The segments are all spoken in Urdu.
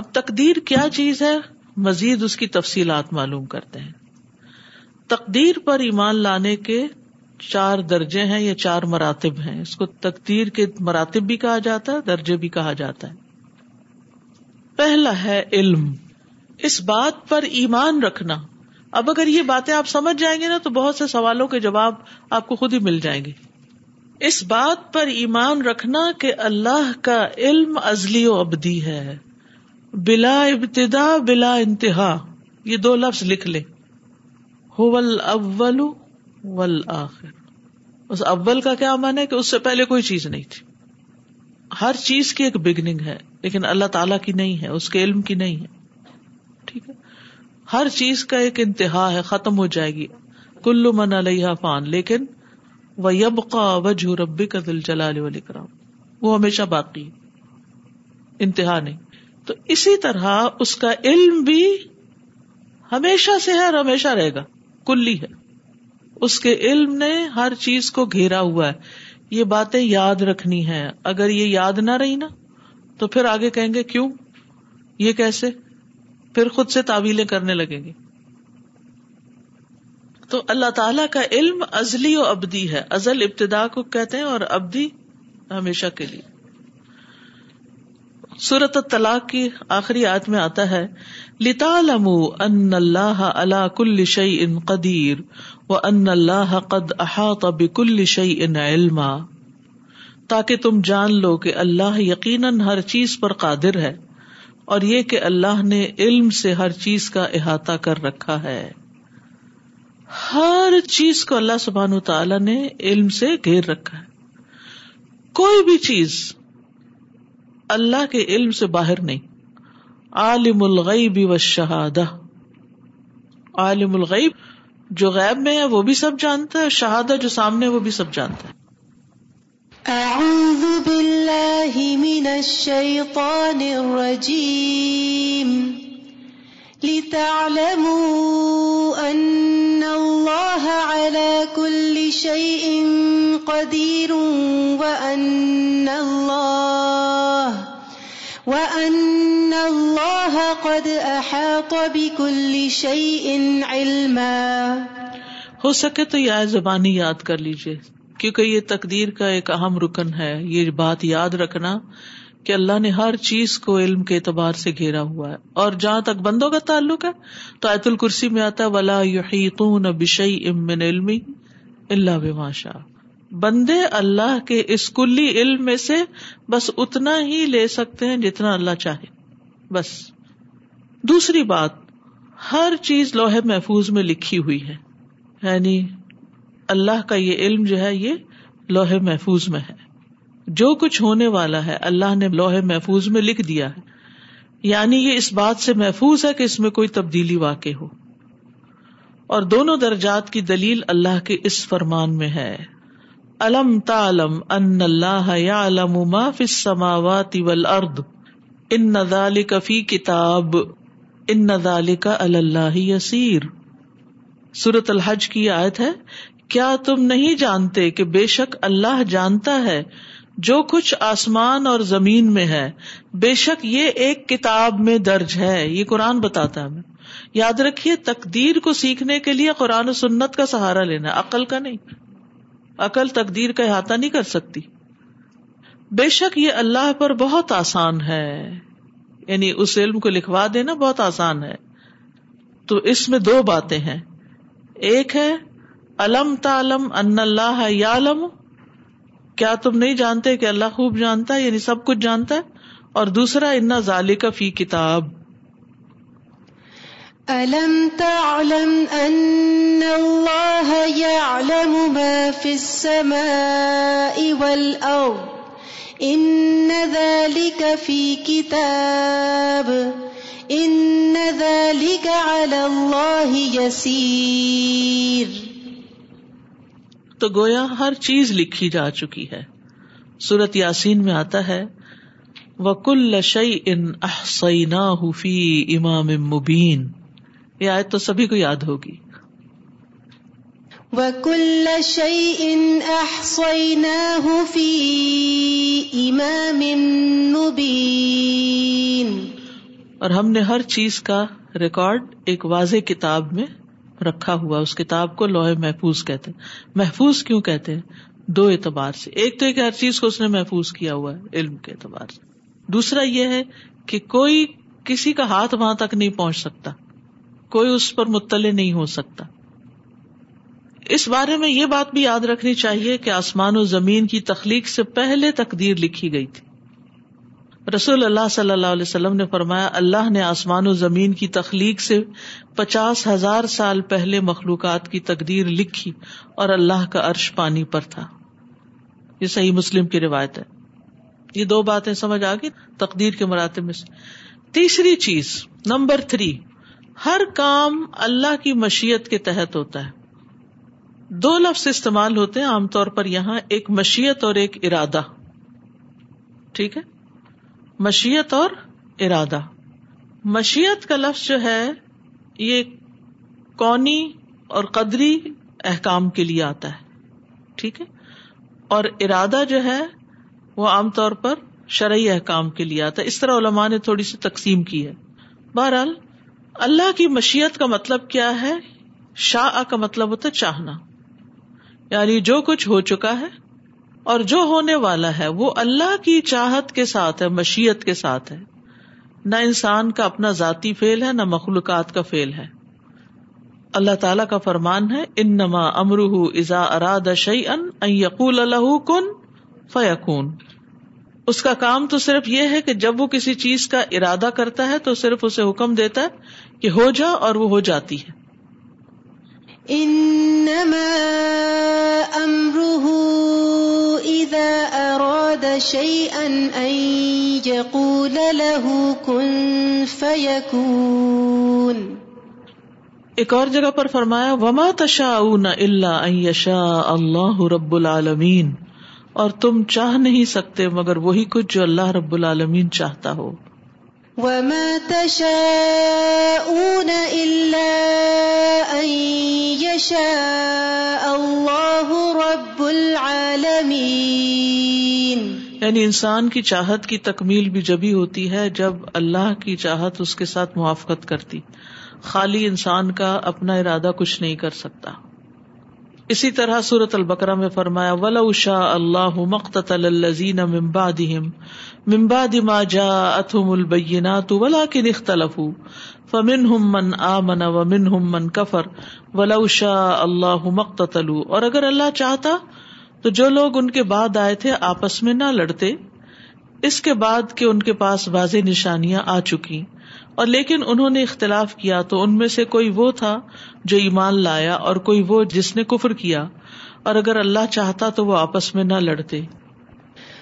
اب تقدیر کیا چیز ہے مزید اس کی تفصیلات معلوم کرتے ہیں تقدیر پر ایمان لانے کے چار درجے ہیں یا چار مراتب ہیں اس کو تقدیر کے مراتب بھی کہا جاتا ہے درجے بھی کہا جاتا ہے پہلا ہے علم اس بات پر ایمان رکھنا اب اگر یہ باتیں آپ سمجھ جائیں گے نا تو بہت سے سوالوں کے جواب آپ کو خود ہی مل جائیں گے اس بات پر ایمان رکھنا کہ اللہ کا علم ازلی و ابدی ہے بلا ابتدا بلا انتہا یہ دو لفظ لکھ لے اس اول کا کیا من ہے کہ اس سے پہلے کوئی چیز نہیں تھی ہر چیز کی ایک بگننگ ہے لیکن اللہ تعالی کی نہیں ہے اس کے علم کی نہیں ہے ٹھیک ہے ہر چیز کا ایک انتہا ہے ختم ہو جائے گی کلو من علیہ فان لیکن وہ وجہ ربی کا دل جلال کرام وہ ہمیشہ باقی انتہا نہیں تو اسی طرح اس کا علم بھی ہمیشہ سے ہے اور ہمیشہ رہے گا کلی ہے اس کے علم نے ہر چیز کو گھیرا ہوا ہے یہ باتیں یاد رکھنی ہے اگر یہ یاد نہ رہی نا تو پھر آگے کہیں گے کیوں یہ کیسے پھر خود سے تعویلیں کرنے لگیں گے تو اللہ تعالی کا علم ازلی و ابدی ہے ازل ابتدا کو کہتے ہیں اور ابدی ہمیشہ کے لیے سورت الطلاق کی آخری آیت میں آتا ہے لتا لم ان اللہ اللہ کل شعی ان قدیر و ان اللہ قد احاط بکل شعی ان علما تاکہ تم جان لو کہ اللہ یقیناً ہر چیز پر قادر ہے اور یہ کہ اللہ نے علم سے ہر چیز کا احاطہ کر رکھا ہے ہر چیز کو اللہ سبحان تعالی نے علم سے گھیر رکھا ہے کوئی بھی چیز اللہ کے علم سے باہر نہیں عالم الغیب و شہادہ عالم الغیب جو غیب میں ہے وہ بھی سب جانتا ہے شہادہ جو سامنے وہ بھی سب جانتا ہے اعوذ باللہ من الشیطان الرجیم لتعلموا ان اللہ على كل شیء قدیر وان اللہ ہو سکے تو یہ زبانی یاد کر لیجئے کیونکہ یہ تقدیر کا ایک اہم رکن ہے یہ بات یاد رکھنا کہ اللہ نے ہر چیز کو علم کے اعتبار سے گھیرا ہوا ہے اور جہاں تک بندوں کا تعلق ہے تو آیت الکرسی میں آتا ہے ولاب شعیع امن علم اللہ شاء بندے اللہ کے اس کلی علم میں سے بس اتنا ہی لے سکتے ہیں جتنا اللہ چاہے بس دوسری بات ہر چیز لوہے محفوظ میں لکھی ہوئی ہے یعنی اللہ کا یہ علم جو ہے یہ لوہے محفوظ میں ہے جو کچھ ہونے والا ہے اللہ نے لوہے محفوظ میں لکھ دیا ہے یعنی یہ اس بات سے محفوظ ہے کہ اس میں کوئی تبدیلی واقع ہو اور دونوں درجات کی دلیل اللہ کے اس فرمان میں ہے الم تالم ان اللہ فی کتاب ان اللہ یسیر سورت الحج کی آیت ہے کیا تم نہیں جانتے کہ بے شک اللہ جانتا ہے جو کچھ آسمان اور زمین میں ہے بے شک یہ ایک کتاب میں درج ہے یہ قرآن بتاتا ہے ہمیں یاد رکھیے تقدیر کو سیکھنے کے لیے قرآن و سنت کا سہارا لینا عقل کا نہیں عقل تقدیر کا احاطہ نہیں کر سکتی بے شک یہ اللہ پر بہت آسان ہے یعنی اس علم کو لکھوا دینا بہت آسان ہے تو اس میں دو باتیں ہیں ایک ہے علم تالم اللہ یا تم نہیں جانتے کہ اللہ خوب جانتا ہے یعنی سب کچھ جانتا ہے اور دوسرا انا ظالی کا فی کتاب ألم تعلم أن الله يعلم ما في السماء والأرض إن ذلك في كتاب إن ذلك على الله يسير تو گویا ہر چیز لکھی جا چکی ہے سورت یاسین میں آتا ہے وہ کل شعی ان سی نا امام امبین یہ آیت تو سبھی کو یاد ہوگی اور ہم نے ہر چیز کا ریکارڈ ایک واضح کتاب میں رکھا ہوا اس کتاب کو لوہے محفوظ کہتے ہیں محفوظ کیوں کہتے ہیں دو اعتبار سے ایک تو ایک ہر چیز کو اس نے محفوظ کیا ہوا ہے علم کے اعتبار سے دوسرا یہ ہے کہ کوئی کسی کا ہاتھ وہاں تک نہیں پہنچ سکتا کوئی اس پر مطلع نہیں ہو سکتا اس بارے میں یہ بات بھی یاد رکھنی چاہیے کہ آسمان و زمین کی تخلیق سے پہلے تقدیر لکھی گئی تھی رسول اللہ صلی اللہ علیہ وسلم نے فرمایا اللہ نے آسمان و زمین کی تخلیق سے پچاس ہزار سال پہلے مخلوقات کی تقدیر لکھی اور اللہ کا عرش پانی پر تھا یہ صحیح مسلم کی روایت ہے یہ دو باتیں سمجھ آ گئی تقدیر کے مراتے میں سے تیسری چیز نمبر تھری ہر کام اللہ کی مشیت کے تحت ہوتا ہے دو لفظ استعمال ہوتے ہیں عام طور پر یہاں ایک مشیت اور ایک ارادہ ٹھیک ہے مشیت اور ارادہ مشیت کا لفظ جو ہے یہ کونی اور قدری احکام کے لیے آتا ہے ٹھیک ہے اور ارادہ جو ہے وہ عام طور پر شرعی احکام کے لیے آتا ہے اس طرح علماء نے تھوڑی سی تقسیم کی ہے بہرحال اللہ کی مشیت کا مطلب کیا ہے شاہ کا مطلب ہوتا ہے چاہنا یعنی جو کچھ ہو چکا ہے اور جو ہونے والا ہے وہ اللہ کی چاہت کے ساتھ ہے مشیت کے ساتھ ہے نہ انسان کا اپنا ذاتی فیل ہے نہ مخلوقات کا فیل ہے اللہ تعالی کا فرمان ہے انما امرح ازا اراد ان یقول کن فیقون اس کا کام تو صرف یہ ہے کہ جب وہ کسی چیز کا ارادہ کرتا ہے تو صرف اسے حکم دیتا ہے کہ ہو جا اور وہ ہو جاتی ہے ایک اور جگہ پر فرمایا وما الا اللہ عشا اللہ رب العالمین اور تم چاہ نہیں سکتے مگر وہی کچھ جو اللہ رب العالمین چاہتا ہو یعنی انسان کی چاہت کی تکمیل بھی جبھی ہوتی ہے جب اللہ کی چاہت اس کے ساتھ موافقت کرتی خالی انسان کا اپنا ارادہ کچھ نہیں کر سکتا اسی طرح سورت البکرا میں فرمایا ولا اشا اللہ مقتل الزین ممبادم ممباد ما جا اتم البینا تو ولا کن اختلف فمن ہم من آ من و من ہم من کفر ولا اشا اللہ مقتل اور اگر اللہ چاہتا تو جو لوگ ان کے بعد آئے تھے آپس میں نہ لڑتے اس کے بعد کہ ان کے پاس واضح نشانیاں آ چکی اور لیکن انہوں نے اختلاف کیا تو ان میں سے کوئی وہ تھا جو ایمان لایا اور کوئی وہ جس نے کفر کیا اور اگر اللہ چاہتا تو وہ آپس میں نہ لڑتے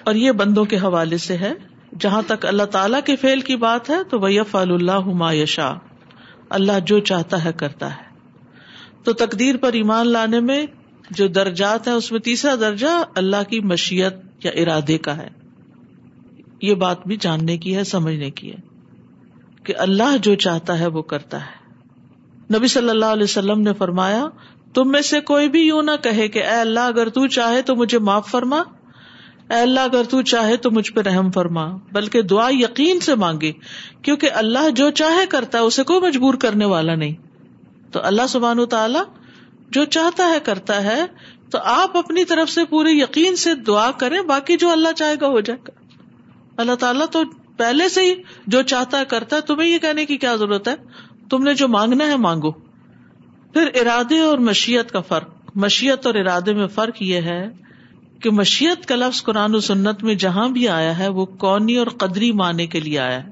اور یہ بندوں کے حوالے سے ہے جہاں تک اللہ تعالی کے فیل کی بات ہے تو وہ فال اللہ ما یشا اللہ جو چاہتا ہے کرتا ہے تو تقدیر پر ایمان لانے میں جو درجات ہیں اس میں تیسرا درجہ اللہ کی مشیت یا ارادے کا ہے یہ بات بھی جاننے کی ہے سمجھنے کی ہے کہ اللہ جو چاہتا ہے وہ کرتا ہے نبی صلی اللہ علیہ وسلم نے فرمایا تم میں سے کوئی بھی یوں نہ کہے کہ اے اللہ اگر تو چاہے تو مجھے معاف فرما اے اللہ اگر تو چاہے تو مجھ پہ رحم فرما بلکہ دعا یقین سے مانگے کیونکہ اللہ جو چاہے کرتا ہے اسے کوئی مجبور کرنے والا نہیں تو اللہ سبحان و تعالی جو چاہتا ہے کرتا ہے تو آپ اپنی طرف سے پورے یقین سے دعا کریں باقی جو اللہ چاہے گا ہو جائے گا اللہ تعالیٰ تو پہلے سے ہی جو چاہتا ہے کرتا ہے تمہیں یہ کہنے کی کیا ضرورت ہے تم نے جو مانگنا ہے مانگو پھر ارادے اور مشیت کا فرق مشیت اور ارادے میں فرق یہ ہے کہ مشیت کا لفظ قرآن و سنت میں جہاں بھی آیا ہے وہ کونی اور قدری معنی کے لیے آیا ہے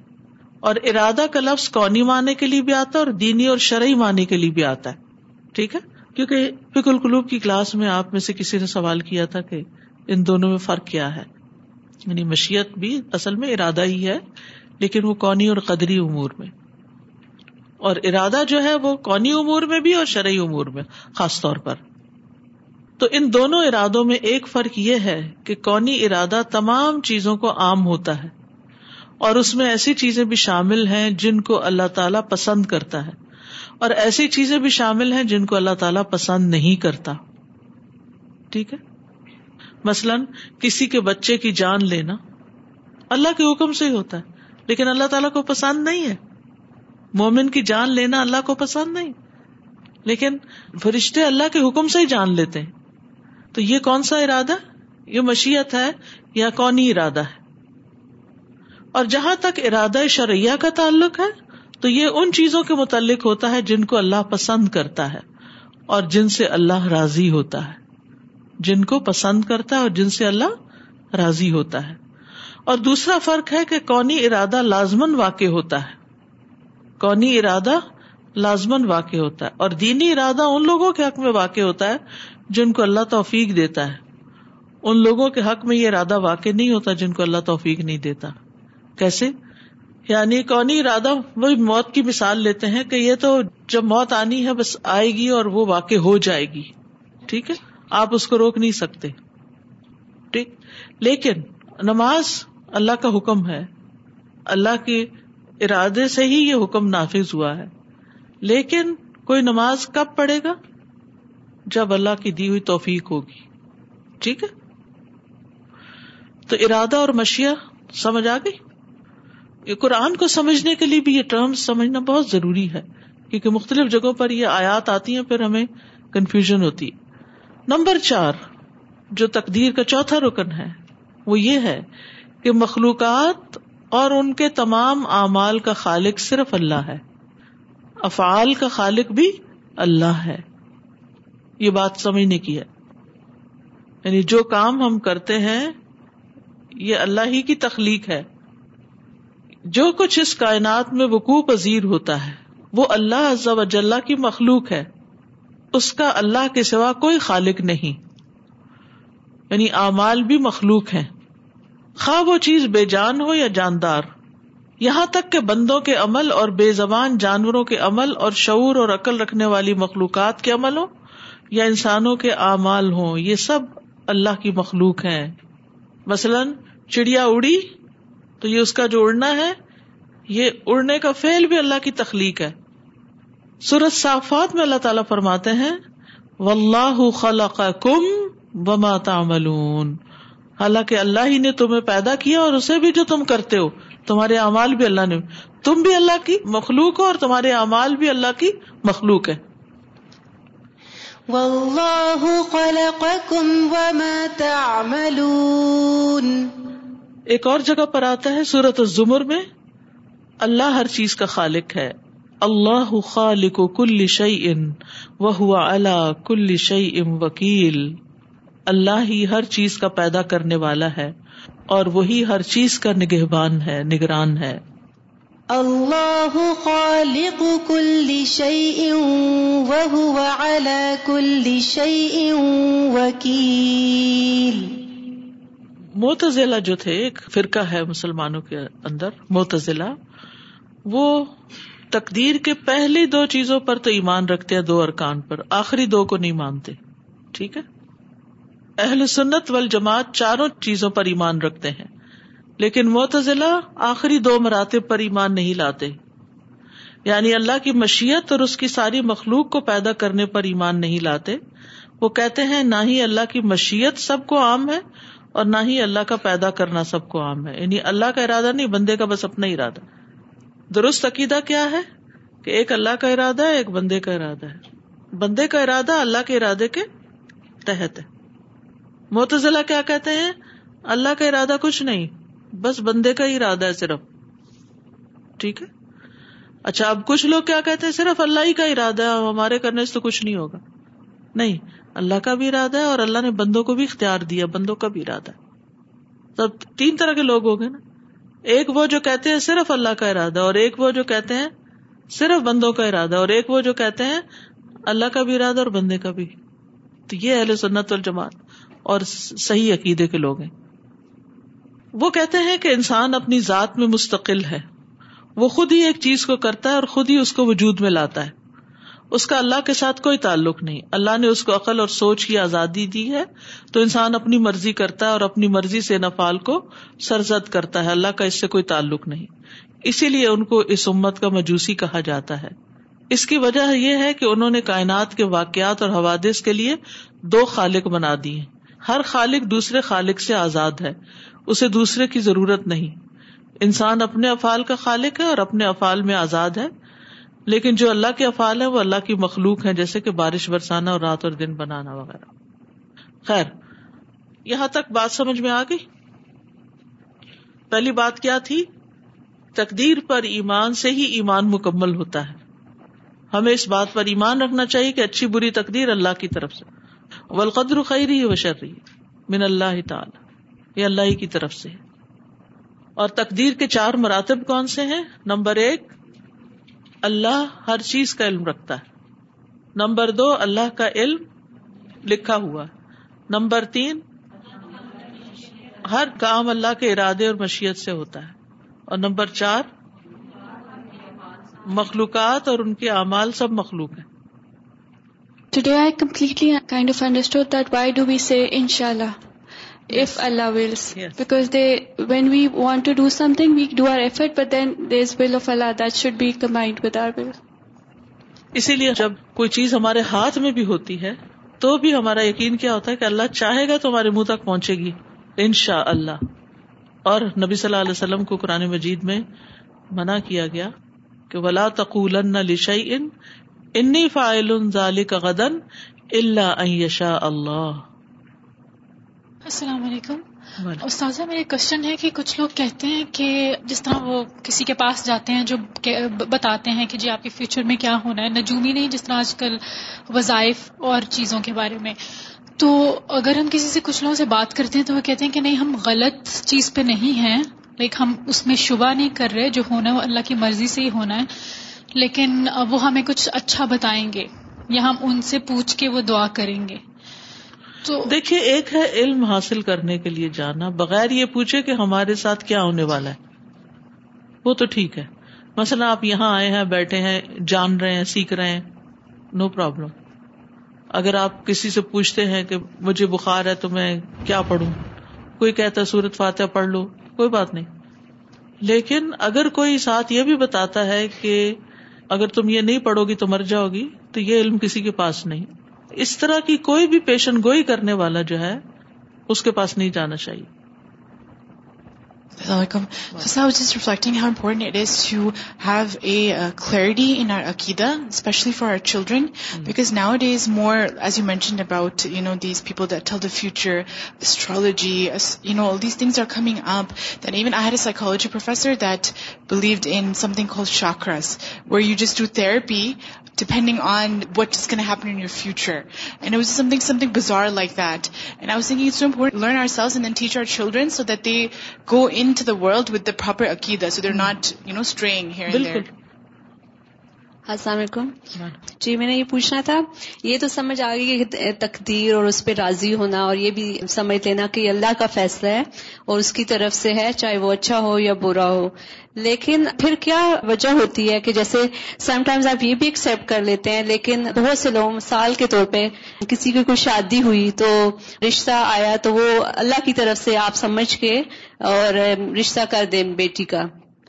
اور ارادہ کا لفظ کونی معنی کے لیے بھی آتا ہے اور دینی اور شرعی معنی کے لیے بھی آتا ہے ٹھیک ہے کیونکہ فکل قلوب کی کلاس میں آپ میں سے کسی نے سوال کیا تھا کہ ان دونوں میں فرق کیا ہے یعنی مشیت بھی اصل میں ارادہ ہی ہے لیکن وہ کونی اور قدری امور میں اور ارادہ جو ہے وہ کونی امور میں بھی اور شرعی امور میں خاص طور پر تو ان دونوں ارادوں میں ایک فرق یہ ہے کہ کونی ارادہ تمام چیزوں کو عام ہوتا ہے اور اس میں ایسی چیزیں بھی شامل ہیں جن کو اللہ تعالیٰ پسند کرتا ہے اور ایسی چیزیں بھی شامل ہیں جن کو اللہ تعالیٰ پسند نہیں کرتا ٹھیک ہے مثلاً کسی کے بچے کی جان لینا اللہ کے حکم سے ہی ہوتا ہے لیکن اللہ تعالیٰ کو پسند نہیں ہے مومن کی جان لینا اللہ کو پسند نہیں لیکن فرشتے اللہ کے حکم سے ہی جان لیتے ہیں تو یہ کون سا ارادہ یہ مشیت ہے یا کون ارادہ ہے اور جہاں تک ارادہ شرعیہ کا تعلق ہے تو یہ ان چیزوں کے متعلق ہوتا ہے جن کو اللہ پسند کرتا ہے اور جن سے اللہ راضی ہوتا ہے جن کو پسند کرتا ہے اور جن سے اللہ راضی ہوتا ہے اور دوسرا فرق ہے کہ کونی ارادہ لازمن واقع ہوتا ہے کونی ارادہ لازمن واقع ہوتا ہے اور دینی ارادہ ان لوگوں کے حق میں واقع ہوتا ہے جن کو اللہ توفیق دیتا ہے ان لوگوں کے حق میں یہ ارادہ واقع نہیں ہوتا جن کو اللہ توفیق نہیں دیتا کیسے یعنی کونی ارادہ وہ موت کی مثال لیتے ہیں کہ یہ تو جب موت آنی ہے بس آئے گی اور وہ واقع ہو جائے گی ٹھیک ہے آپ اس کو روک نہیں سکتے ٹھیک لیکن نماز اللہ کا حکم ہے اللہ کے ارادے سے ہی یہ حکم نافذ ہوا ہے لیکن کوئی نماز کب پڑھے گا جب اللہ کی دی ہوئی توفیق ہوگی ٹھیک ہے تو ارادہ اور مشیا سمجھ آ گئی یہ قرآن کو سمجھنے کے لیے بھی یہ ٹرم سمجھنا بہت ضروری ہے کیونکہ مختلف جگہوں پر یہ آیات آتی ہیں پھر ہمیں کنفیوژن ہوتی ہے نمبر چار جو تقدیر کا چوتھا رکن ہے وہ یہ ہے کہ مخلوقات اور ان کے تمام اعمال کا خالق صرف اللہ ہے افعال کا خالق بھی اللہ ہے یہ بات سمجھنے کی ہے یعنی جو کام ہم کرتے ہیں یہ اللہ ہی کی تخلیق ہے جو کچھ اس کائنات میں وقوع پذیر ہوتا ہے وہ اللہ وجاللہ کی مخلوق ہے اس کا اللہ کے سوا کوئی خالق نہیں یعنی اعمال بھی مخلوق ہیں خواہ وہ چیز بے جان ہو یا جاندار یہاں تک کہ بندوں کے عمل اور بے زبان جانوروں کے عمل اور شعور اور عقل رکھنے والی مخلوقات کے عمل ہو یا انسانوں کے اعمال ہوں یہ سب اللہ کی مخلوق ہیں مثلاً چڑیا اڑی تو یہ اس کا جو اڑنا ہے یہ اڑنے کا فعل بھی اللہ کی تخلیق ہے سورت صافات میں اللہ تعالیٰ فرماتے ہیں واللہ خلا کا کم حالانکہ اللہ ہی نے تمہیں پیدا کیا اور اسے بھی جو تم کرتے ہو تمہارے اعمال بھی اللہ نے تم بھی اللہ کی مخلوق ہو اور تمہارے اعمال بھی اللہ کی مخلوق ہے تعملون ایک اور جگہ پر آتا ہے سورت اور میں اللہ ہر چیز کا خالق ہے اللہ خالق و کل ان ہوا اللہ کل شعی ام وکیل اللہ ہی ہر چیز کا پیدا کرنے والا ہے اور وہی ہر چیز کا نگہبان ہے نگران ہے اللہ خالق کل شعی شيء وکیل موتزلہ جو تھے ایک فرقہ ہے مسلمانوں کے اندر موت وہ تقدیر کے پہلی دو چیزوں پر تو ایمان رکھتے ہیں دو ارکان پر آخری دو کو نہیں مانتے ٹھیک ہے اہل سنت وال جماعت چاروں چیزوں پر ایمان رکھتے ہیں لیکن متضلا آخری دو مراتب پر ایمان نہیں لاتے یعنی اللہ کی مشیت اور اس کی ساری مخلوق کو پیدا کرنے پر ایمان نہیں لاتے وہ کہتے ہیں نہ ہی اللہ کی مشیت سب کو عام ہے اور نہ ہی اللہ کا پیدا کرنا سب کو عام ہے یعنی اللہ کا ارادہ نہیں بندے کا بس اپنا ارادہ درست عقیدہ کیا ہے کہ ایک اللہ کا ارادہ ہے ایک بندے کا ارادہ ہے بندے کا ارادہ اللہ کے ارادے کے تحت ہے محتضلا کیا کہتے ہیں اللہ کا ارادہ کچھ نہیں بس بندے کا ہی ارادہ ہے صرف ٹھیک ہے اچھا اب کچھ لوگ کیا کہتے ہیں صرف اللہ ہی کا ارادہ ہے ہمارے کرنے سے تو کچھ نہیں ہوگا نہیں اللہ کا بھی ارادہ ہے اور اللہ نے بندوں کو بھی اختیار دیا بندوں کا بھی ارادہ ہے تب تین طرح کے لوگ ہو گئے نا ایک وہ جو کہتے ہیں صرف اللہ کا ارادہ اور ایک وہ جو کہتے ہیں صرف بندوں کا ارادہ اور ایک وہ جو کہتے ہیں اللہ کا بھی ارادہ اور بندے کا بھی تو یہ اہل سنت الجماعت اور صحیح عقیدے کے لوگ ہیں وہ کہتے ہیں کہ انسان اپنی ذات میں مستقل ہے وہ خود ہی ایک چیز کو کرتا ہے اور خود ہی اس کو وجود میں لاتا ہے اس کا اللہ کے ساتھ کوئی تعلق نہیں اللہ نے اس کو عقل اور سوچ کی آزادی دی ہے تو انسان اپنی مرضی کرتا ہے اور اپنی مرضی سے نفال کو سرزد کرتا ہے اللہ کا اس سے کوئی تعلق نہیں اسی لیے ان کو اس امت کا مجوسی کہا جاتا ہے اس کی وجہ یہ ہے کہ انہوں نے کائنات کے واقعات اور حوادث کے لیے دو خالق بنا دی ہیں ہر خالق دوسرے خالق سے آزاد ہے اسے دوسرے کی ضرورت نہیں، انسان اپنے افعال کا خالق ہے اور اپنے افعال میں آزاد ہے لیکن جو اللہ کے افعال ہیں وہ اللہ کی مخلوق ہیں جیسے کہ بارش برسانا اور رات اور دن بنانا وغیرہ خیر یہاں تک بات سمجھ میں آ گئی پہلی بات کیا تھی تقدیر پر ایمان سے ہی ایمان مکمل ہوتا ہے ہمیں اس بات پر ایمان رکھنا چاہیے کہ اچھی بری تقدیر اللہ کی طرف سے ولقد رخ و رہی من اللہ تعالی یہ اللہ کی طرف سے اور تقدیر کے چار مراتب کون سے ہیں نمبر ایک اللہ ہر چیز کا علم رکھتا ہے نمبر دو اللہ کا علم لکھا ہوا نمبر تین ہر کام اللہ کے ارادے اور مشیت سے ہوتا ہے اور نمبر چار مخلوقات اور ان کے اعمال سب مخلوق ہیں today I completely kind of understood that why do we say ان شاء اللہ if Allah wills. Yes. Because they, when we want to do something, we do our effort, but then there is will of Allah that should be combined with our will. اسی لیے جب کوئی چیز ہمارے ہاتھ میں بھی ہوتی ہے تو بھی ہمارا یقین کیا ہوتا ہے کہ اللہ چاہے گا تو ہمارے منہ تک پہنچے گی ان شاء اللہ اور نبی صلی اللہ علیہ وسلم کو قرآن مجید میں منع کیا گیا کہ ولا تقول لشعی ان انی فعل ذالک غدن اللہ ان یشاء اللہ السلام علیکم استاذہ میرے کوشچن ہے کہ کچھ لوگ کہتے ہیں کہ جس طرح وہ کسی کے پاس جاتے ہیں جو بتاتے ہیں کہ جی آپ کے فیوچر میں کیا ہونا ہے نجومی نہیں جس طرح آج کل وظائف اور چیزوں کے بارے میں تو اگر ہم کسی سے کچھ لوگوں سے بات کرتے ہیں تو وہ کہتے ہیں کہ نہیں ہم غلط چیز پہ نہیں ہیں لائک ہم اس میں شبہ نہیں کر رہے جو ہونا ہے وہ اللہ کی مرضی سے ہی ہونا ہے لیکن وہ ہمیں کچھ اچھا بتائیں گے یا ہم ان سے پوچھ کے وہ دعا کریں گے دیکھیے ایک ہے علم حاصل کرنے کے لیے جانا بغیر یہ پوچھے کہ ہمارے ساتھ کیا ہونے والا ہے وہ تو ٹھیک ہے مثلا آپ یہاں آئے ہیں بیٹھے ہیں جان رہے ہیں سیکھ رہے ہیں نو no پرابلم اگر آپ کسی سے پوچھتے ہیں کہ مجھے بخار ہے تو میں کیا پڑھوں کوئی کہتا سورت فاتح پڑھ لو کوئی بات نہیں لیکن اگر کوئی ساتھ یہ بھی بتاتا ہے کہ اگر تم یہ نہیں پڑھو گی تو مر جاؤ گی تو یہ علم کسی کے پاس نہیں اس طرح کی کوئی بھی پیشن گوئی کرنے والا جو ہے اس کے پاس نہیں جانا چاہیے So I was just reflecting how important it is to have a clarity in our Aqidah, especially for our children, mm. because nowadays more, as you mentioned about, these people that tell the future, astrology, all these things are coming up. Then even I had a psychology professor that believed in something called chakras, where you just do therapy depending on what's going to happen in your future. And it was something bizarre like that. And I was thinking it's so important to learn ourselves and then teach our children so that they go in to the world with the proper عقیدہ سو دیر ناٹ یو نو بالکل السلام علیکم جی میں نے یہ پوچھنا تھا یہ تو سمجھ آ گئی تقدیر اور اس پہ راضی ہونا اور یہ بھی سمجھ لینا کہ یہ اللہ کا فیصلہ ہے اور اس کی طرف سے ہے چاہے وہ اچھا ہو یا برا ہو لیکن پھر کیا وجہ ہوتی ہے کہ جیسے سم ٹائمز آپ یہ بھی ایکسپٹ کر لیتے ہیں لیکن بہت سے لوگ مثال کے طور پہ کسی کی کوئی شادی ہوئی تو رشتہ آیا تو وہ اللہ کی طرف سے آپ سمجھ کے اور رشتہ کر دیں بیٹی کا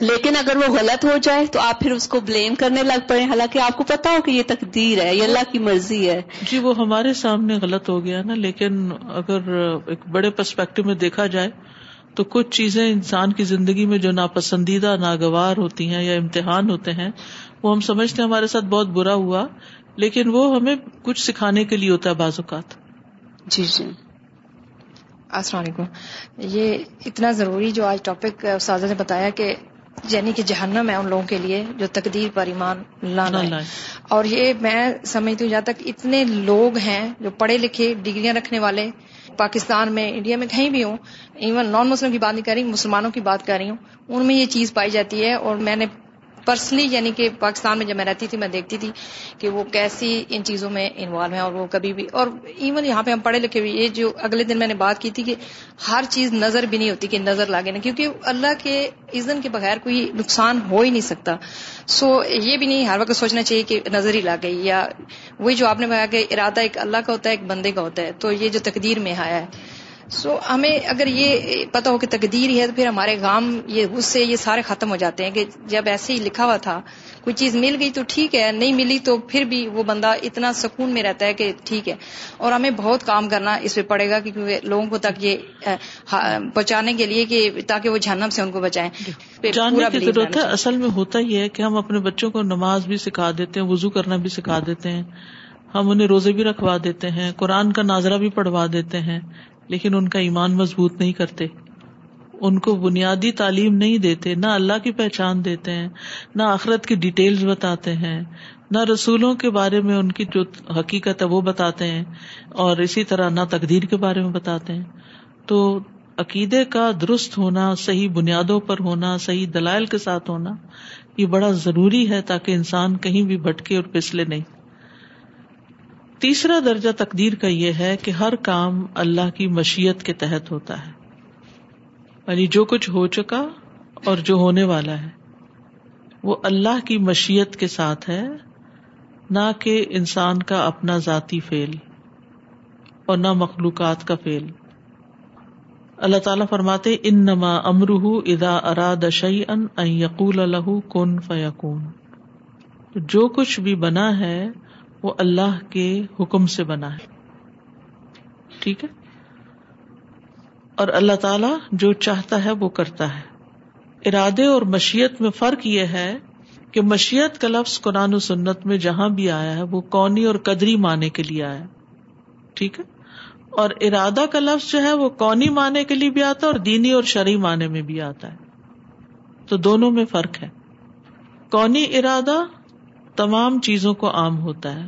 لیکن اگر وہ غلط ہو جائے تو آپ پھر اس کو بلیم کرنے لگ پڑے حالانکہ آپ کو پتا ہو کہ یہ تقدیر ہے یہ اللہ کی مرضی ہے جی وہ ہمارے سامنے غلط ہو گیا نا لیکن اگر ایک بڑے پرسپیکٹو میں دیکھا جائے تو کچھ چیزیں انسان کی زندگی میں جو ناپسندیدہ ناگوار ہوتی ہیں یا امتحان ہوتے ہیں وہ ہم سمجھتے ہیں ہمارے ساتھ بہت برا ہوا لیکن وہ ہمیں کچھ سکھانے کے لیے ہوتا ہے بعض اوقات جی جی السلام علیکم یہ اتنا ضروری جو آج ٹاپک استاذہ نے بتایا کہ یعنی کہ جہنم ہے ان لوگوں کے لیے جو تقدیر پر ایمان لانا ہے اور یہ میں سمجھتی ہوں جہاں تک اتنے لوگ ہیں جو پڑھے لکھے ڈگریاں رکھنے والے پاکستان میں انڈیا میں کہیں بھی ہوں ایون نان مسلم کی بات نہیں کر رہی مسلمانوں کی بات کر رہی ہوں ان میں یہ چیز پائی جاتی ہے اور میں نے پرسنلی یعنی کہ پاکستان میں جب میں رہتی تھی میں دیکھتی تھی کہ وہ کیسی ان چیزوں میں انوالو ہیں اور وہ کبھی بھی اور ایون یہاں پہ ہم پڑھے لکھے ہوئے یہ جو اگلے دن میں نے بات کی تھی کہ ہر چیز نظر بھی نہیں ہوتی کہ نظر لاگے نا کیونکہ اللہ کے ایزن کے بغیر کوئی نقصان ہو ہی نہیں سکتا سو یہ بھی نہیں ہر وقت سوچنا چاہیے کہ نظر ہی لاگ گئی یا وہی جو آپ نے کہا کہ ارادہ ایک اللہ کا ہوتا ہے ایک بندے کا ہوتا ہے تو یہ جو تقدیر میں آیا ہے سو ہمیں اگر یہ پتا ہو کہ تقدیر ہے تو پھر ہمارے غام اس سے یہ سارے ختم ہو جاتے ہیں کہ جب ایسے ہی لکھا ہوا تھا کوئی چیز مل گئی تو ٹھیک ہے نہیں ملی تو پھر بھی وہ بندہ اتنا سکون میں رہتا ہے کہ ٹھیک ہے اور ہمیں بہت کام کرنا اس پہ پڑے گا کیونکہ لوگوں کو تک یہ پہنچانے کے لیے کہ تاکہ وہ جھنم سے ان کو بچائیں جاننے کی ضرورت ہے اصل میں ہوتا ہی ہے کہ ہم اپنے بچوں کو نماز بھی سکھا دیتے ہیں وضو کرنا بھی سکھا دیتے ہیں ہم انہیں روزے بھی رکھوا دیتے ہیں قرآن کا ناظرہ بھی پڑھوا دیتے ہیں لیکن ان کا ایمان مضبوط نہیں کرتے ان کو بنیادی تعلیم نہیں دیتے نہ اللہ کی پہچان دیتے ہیں نہ آخرت کی ڈیٹیلز بتاتے ہیں نہ رسولوں کے بارے میں ان کی جو حقیقت ہے وہ بتاتے ہیں اور اسی طرح نہ تقدیر کے بارے میں بتاتے ہیں تو عقیدے کا درست ہونا صحیح بنیادوں پر ہونا صحیح دلائل کے ساتھ ہونا یہ بڑا ضروری ہے تاکہ انسان کہیں بھی بھٹکے اور پھسلے نہیں تیسرا درجہ تقدیر کا یہ ہے کہ ہر کام اللہ کی مشیت کے تحت ہوتا ہے یعنی جو کچھ ہو چکا اور جو ہونے والا ہے وہ اللہ کی مشیت کے ساتھ ہے نہ کہ انسان کا اپنا ذاتی فیل اور نہ مخلوقات کا فیل اللہ تعالی فرماتے ان نما امرح ادا اراد شعی ان یقول الح کن فیقون جو کچھ بھی بنا ہے وہ اللہ کے حکم سے بنا ہے ٹھیک ہے اور اللہ تعالی جو چاہتا ہے وہ کرتا ہے ارادے اور مشیت میں فرق یہ ہے کہ مشیت کا لفظ قرآن و سنت میں جہاں بھی آیا ہے وہ کونی اور قدری معنی کے لیے آیا ٹھیک ہے اور ارادہ کا لفظ جو ہے وہ کونی معنی کے لیے بھی آتا ہے اور دینی اور شرعی معنی میں بھی آتا ہے تو دونوں میں فرق ہے کونی ارادہ تمام چیزوں کو عام ہوتا ہے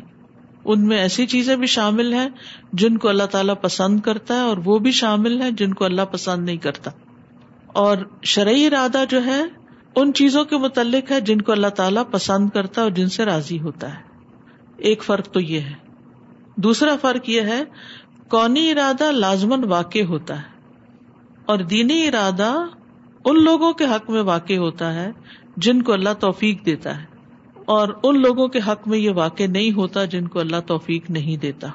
ان میں ایسی چیزیں بھی شامل ہیں جن کو اللہ تعالیٰ پسند کرتا ہے اور وہ بھی شامل ہیں جن کو اللہ پسند نہیں کرتا اور شرعی ارادہ جو ہے ان چیزوں کے متعلق ہے جن کو اللہ تعالیٰ پسند کرتا ہے اور جن سے راضی ہوتا ہے ایک فرق تو یہ ہے دوسرا فرق یہ ہے کونی ارادہ لازمن واقع ہوتا ہے اور دینی ارادہ ان لوگوں کے حق میں واقع ہوتا ہے جن کو اللہ توفیق دیتا ہے اور ان لوگوں کے حق میں یہ واقع نہیں ہوتا جن کو اللہ توفیق نہیں دیتا